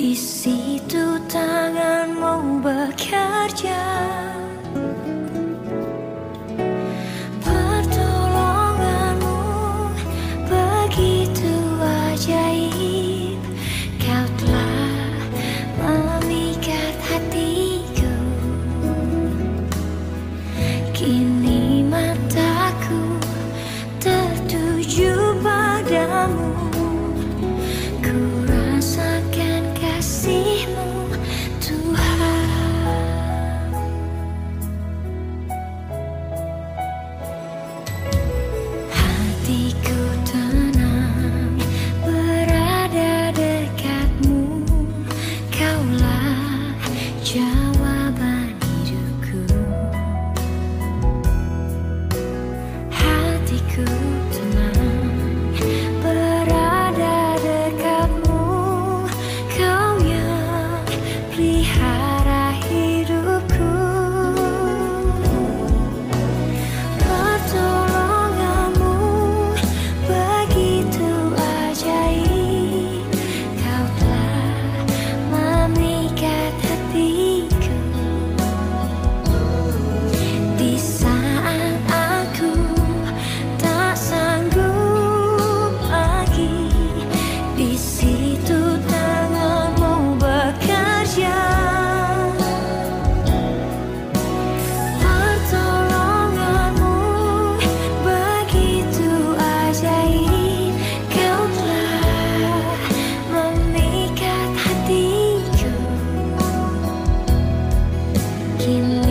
Di situ tanganmu bekerja. to making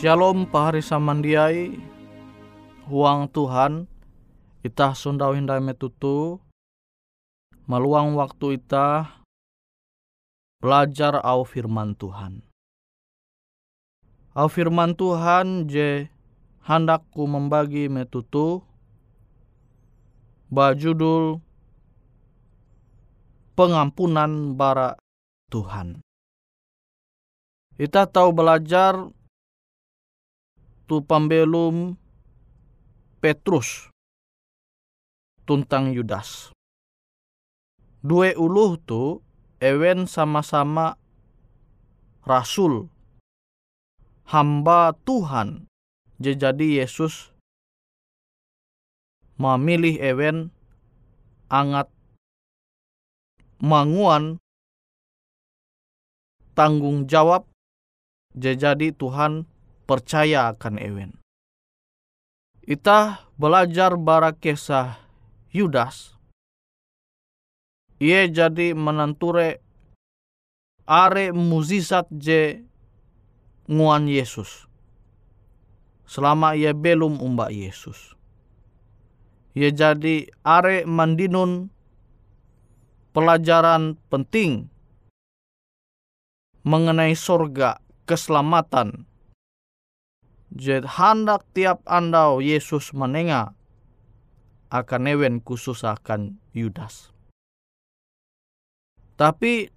Shalom pahari samandiai. Huang Tuhan Itah sundau hindai metutu. Maluang waktu itah Belajar au firman Tuhan. Au firman Tuhan je Handakku membagi metutu. Bajudul Pengampunan bara Tuhan. Kita tahu belajar tu pembelum Petrus tuntang Yudas. Dua uluh tu ewen sama-sama rasul hamba Tuhan jadi Yesus memilih ewen angat manguan tanggung jawab jadi Tuhan percaya akan Ewen. Ita belajar bara kisah Yudas. Ia jadi menanture are muzizat je nguan Yesus. Selama ia belum umba Yesus. Ia jadi are mandinun pelajaran penting mengenai sorga keselamatan Jed hendak tiap andau Yesus menengah akan ewen khusus akan Yudas. Tapi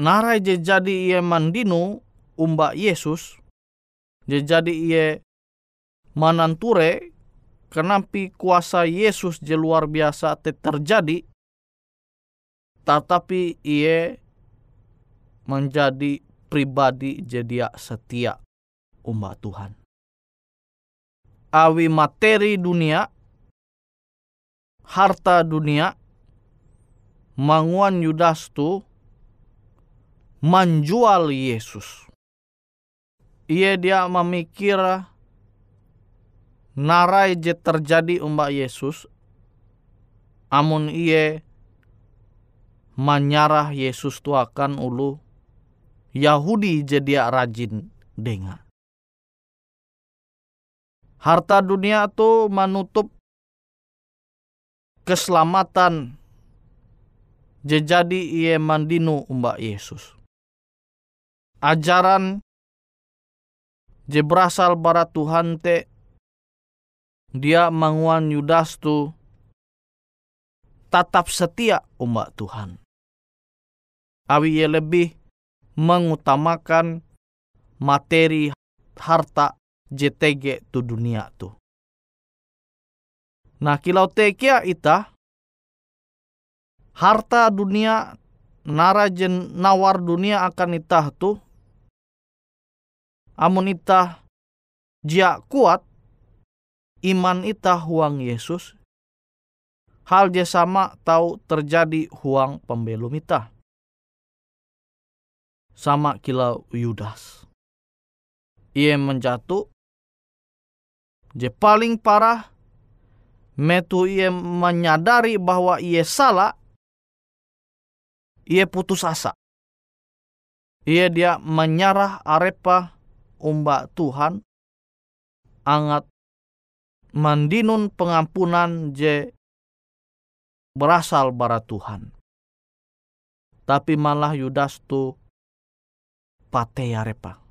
narai je jadi ia mandinu umba Yesus, je jadi ia mananture kenapi kuasa Yesus je luar biasa te terjadi, tetapi ia menjadi pribadi jadi setia umat Tuhan awi materi dunia, harta dunia, manguan Yudas tu menjual Yesus. Ia dia memikir narai je terjadi umbak Yesus, amun ia menyarah Yesus tu akan ulu Yahudi jadi rajin dengar. Harta dunia itu menutup keselamatan jadi ia mandinu umbak Yesus. Ajaran je berasal bara Tuhan te dia manguan Yudas tu tetap setia umbak Tuhan. Awi ia lebih mengutamakan materi harta JTG tu dunia tu. Nah kilau tekia ita harta dunia narajen nawar dunia akan itah tu amun itah jia kuat iman itah huang Yesus. Hal dia sama tahu terjadi huang pembelum itah. Sama kilau Yudas. Ia menjatuh Je paling parah, metu ia menyadari bahwa ia salah, ia putus asa. Ia dia menyarah arepa umba Tuhan, angat mandinun pengampunan je berasal bara Tuhan. Tapi malah Yudas tu pate arepa,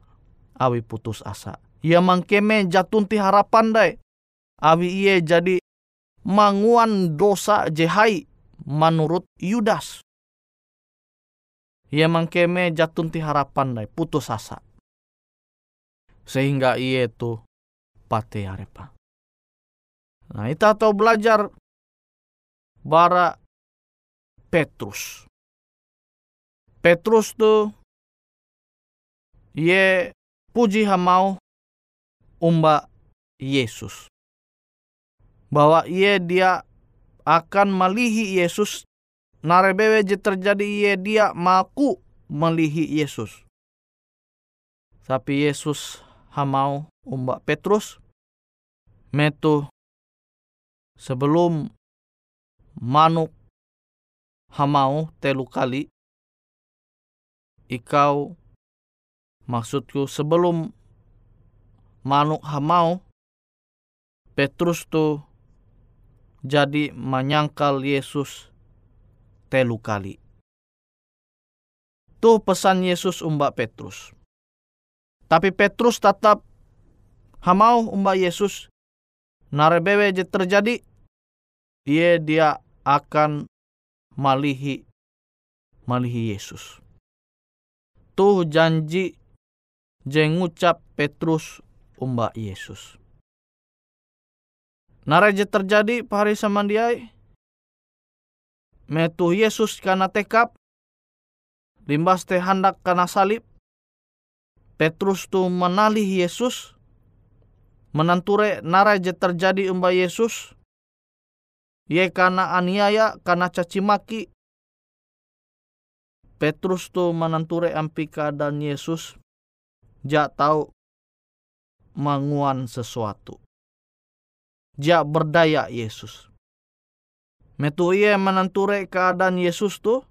awi putus asa ia mangkeme jatunti harapan dai. Awi ia jadi manguan dosa jehai menurut Yudas. Ia mangkeme jatunti harapan dai, putus asa. Sehingga ia itu pate arepa. Nah, kita tahu belajar bara Petrus. Petrus tu ye puji hamau umba Yesus. Bahwa ia dia akan melihi Yesus narebewe je terjadi ia dia maku melihi Yesus. Tapi Yesus hamau umba Petrus metu sebelum manuk hamau telu kali ikau maksudku sebelum manuk hamau Petrus tu jadi menyangkal Yesus telu kali. Tuh pesan Yesus umbak Petrus. Tapi Petrus tetap hamau umbak Yesus. Narebewe je terjadi. Ia dia akan malihi malihi Yesus. Tuh janji jengucap Petrus umbak Yesus. Naraje terjadi pahari samandiai. Metu Yesus karena tekap. Limbas teh hendak karena salib. Petrus tu menalih Yesus. Menanture naraje terjadi umba Yesus. Ye karena aniaya, karena caci maki. Petrus tu menanture ampi keadaan Yesus. Ja tahu manguan sesuatu ja berdaya Yesus. Metu iye menanture keadaan Yesus tu.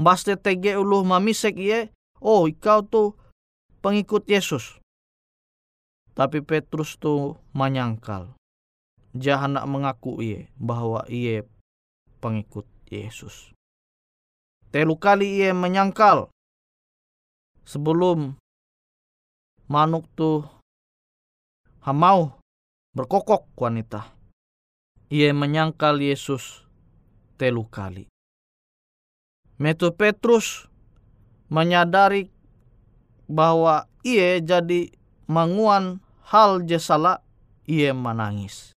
Baste tege uluh mamisek iye. Oh ikau tu pengikut Yesus. Tapi Petrus tu menyangkal. Jah hendak mengaku iye bahwa iye pengikut Yesus. Telu kali iye menyangkal. Sebelum manuk tu hamau berkokok wanita. Ia menyangkal Yesus telu kali. Metu Petrus menyadari bahwa ia jadi manguan hal jesala ia menangis.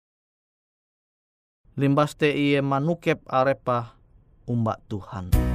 Limbas te ia manukep arepa umbak Tuhan.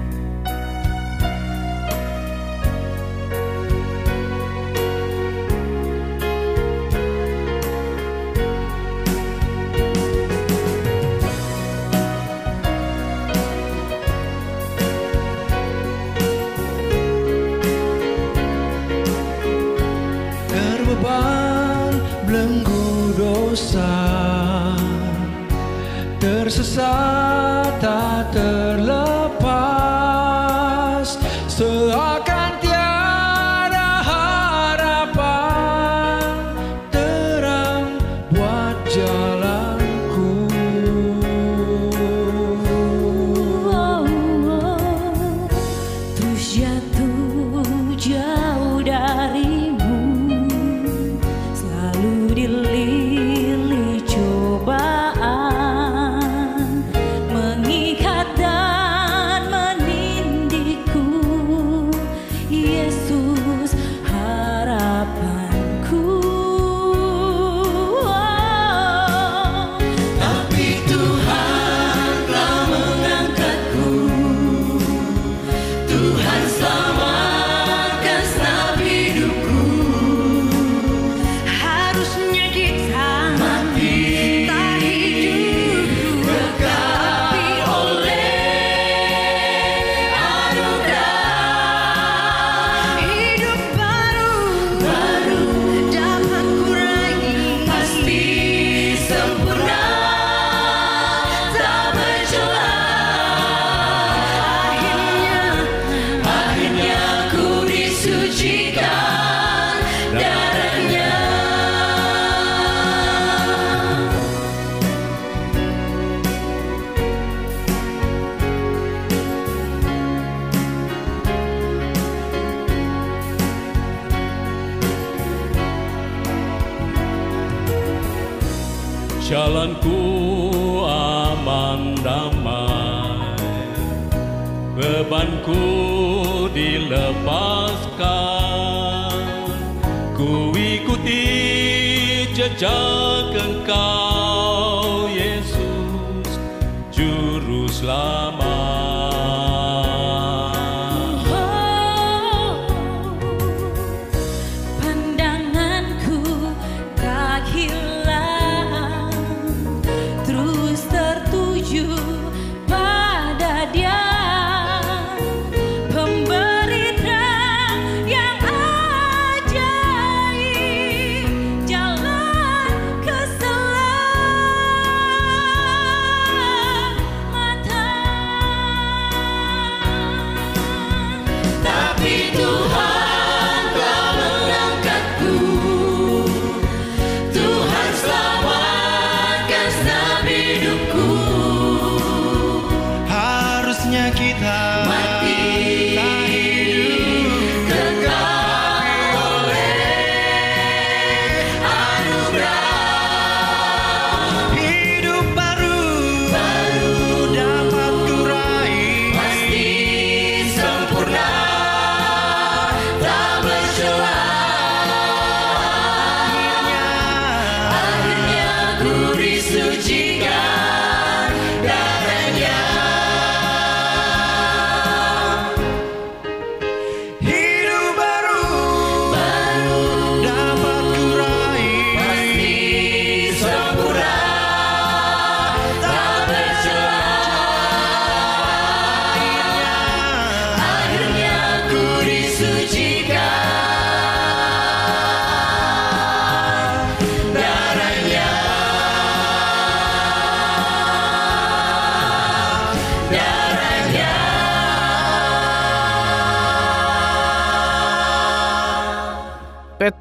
Jalanku aman damai. Bebanku dilepaskan. Ku ikuti jejak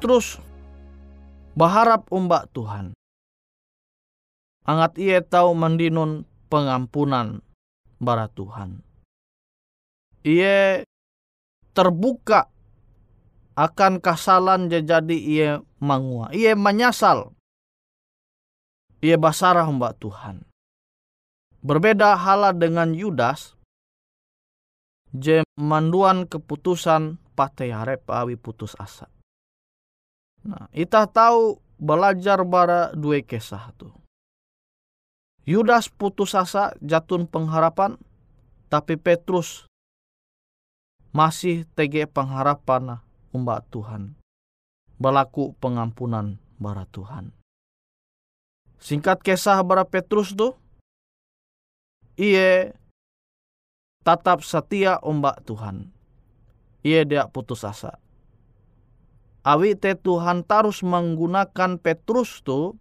Petrus berharap umbak Tuhan. Angat ia tahu mendinun pengampunan bara Tuhan. Ia terbuka akan kesalahan jadi ia mangua. Ia menyasal. Ia basarah mbak Tuhan. Berbeda hala dengan Yudas, je manduan keputusan pate harap awi putus asa. Nah, kita tahu belajar bara dua kisah tu. Yudas putus asa jatun pengharapan, tapi Petrus masih tege pengharapan umbak Tuhan. Berlaku pengampunan bara Tuhan. Singkat kisah bara Petrus tu, ia tetap setia umbak Tuhan. Ia dia putus asa. Awi te Tuhan terus menggunakan Petrus tu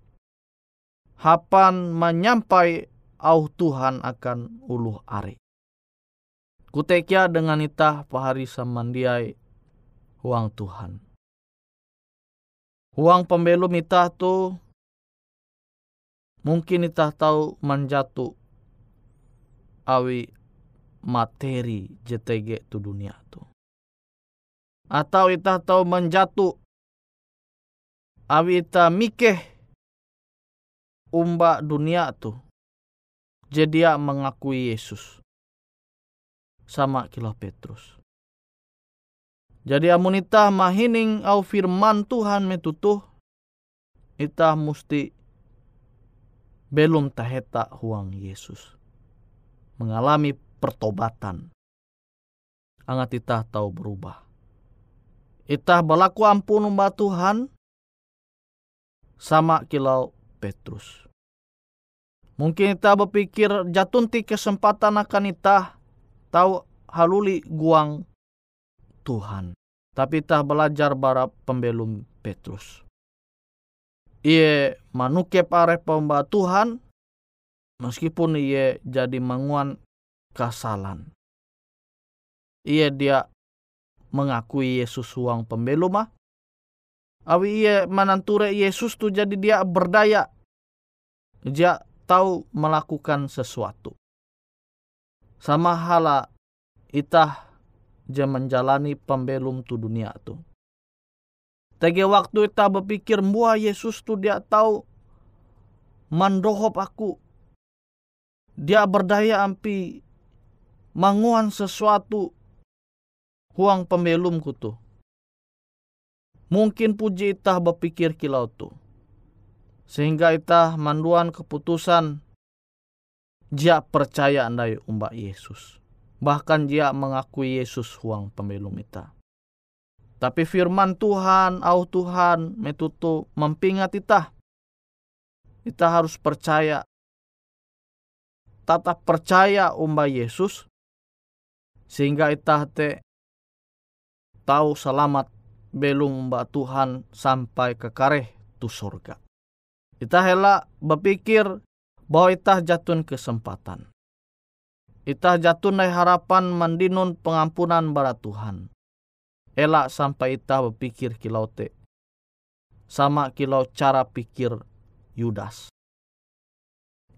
hapan menyampai au Tuhan akan uluh ari. Kutekia dengan itah pahari samandiai huang Tuhan. Huang pembelum itah tu mungkin itah tahu menjatuh awi materi JTG tu dunia tu. Atau itah tahu menjatuh awi itah mikeh umba dunia tu. Jadi dia mengakui Yesus. Sama kilo Petrus. Jadi amun itah mahining au firman Tuhan metutuh. Itah musti belum taheta huang Yesus. Mengalami pertobatan. Angat itah tahu berubah. Itah berlaku ampun umba Tuhan sama kilau Petrus. Mungkin kita berpikir jatun ti kesempatan akan kita tahu haluli guang Tuhan. Tapi kita belajar bara pembelum Petrus. Ia manukep are pemba Tuhan meskipun ia jadi manguan kasalan. Ia dia mengakui Yesus uang pembelum mah. Awi ia mananture Yesus tu jadi dia berdaya. Dia tahu melakukan sesuatu. Sama hala itah je menjalani pembelum tu dunia tu. Tege waktu itah berpikir mua Yesus tu dia tahu mandohop aku. Dia berdaya ampi manguan sesuatu huang pembelumku tu. Mungkin puji itah berpikir kilau tu sehingga ita manduan keputusan dia percaya andai umbak Yesus. Bahkan dia mengakui Yesus huang pembelum ita. Tapi firman Tuhan, au Tuhan metutu mempingat ita. Ita harus percaya. Tetap percaya umbak Yesus. Sehingga ita te tahu selamat belum umbak Tuhan sampai ke kareh tu surga. Kita hela berpikir bahwa itah jatun kesempatan. Itah jatun dari harapan mandinun pengampunan bara Tuhan. Elak sampai itah berpikir kilau te. Sama kilau cara pikir Yudas.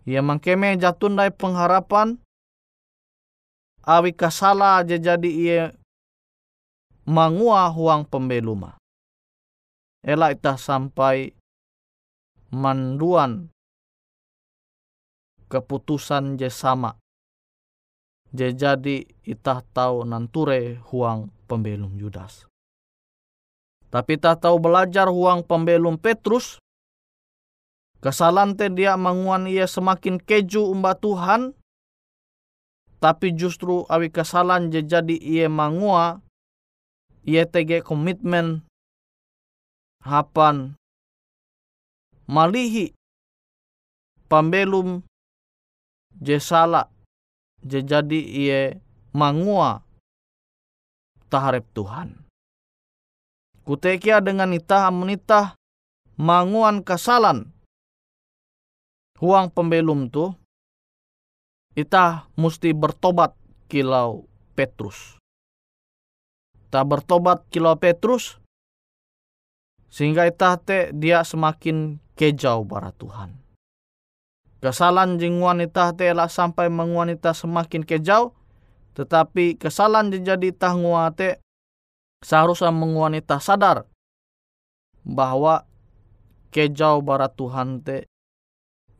Ia mengkeme jatun dari pengharapan. Awi kasala aja jadi ia mangua huang pembeluma. Elak itah sampai manduan keputusan je sama. Je jadi itah tahu nanture huang pembelum Yudas. Tapi tak tahu belajar huang pembelum Petrus. Kesalahan te dia manguan ia semakin keju umba Tuhan. Tapi justru awi kesalahan je jadi ia mangua. Ia tege komitmen hapan. Malihi. Pambelum. Je sala. Je jadi ie mangua. Taharep Tuhan. Kutekia dengan itah amunitah manguan kasalan. Huang pembelum tu itah musti bertobat kilau Petrus. Tak bertobat kilau Petrus, Sehingga itah te dia semakin kejau bara Tuhan. Kesalahan jing wanita te lah sampai mengwanita semakin kejau, tetapi kesalahan jadi itah te seharusnya mengwanita sadar bahwa kejau bara Tuhan te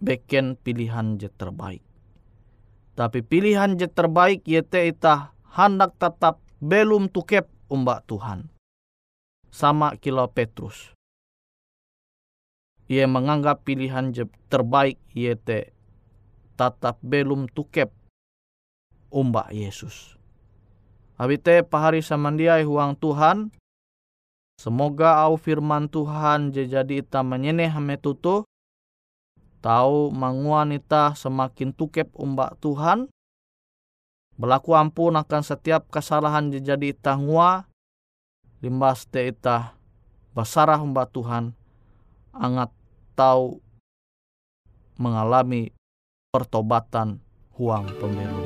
beken pilihan je terbaik. Tapi pilihan je terbaik yete itah hendak tetap belum tukep umbak Tuhan sama kilo Petrus. Ia menganggap pilihan terbaik yaitu tetap belum tukep umbak Yesus. Habite pahari samandiai huang Tuhan. Semoga au firman Tuhan jadi ita menyeneh tutu. Tahu manguan ita semakin tukep umbak Tuhan. Berlaku ampun akan setiap kesalahan jadi ita ngua limbas te ita basarah umba Tuhan angat tahu mengalami pertobatan huang pemilu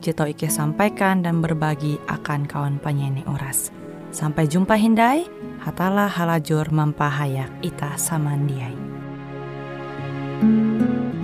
tau Ike sampaikan dan berbagi akan kawan penyanyi oras. Sampai jumpa Hindai, hatalah halajur mampahayak ita samandiai. thank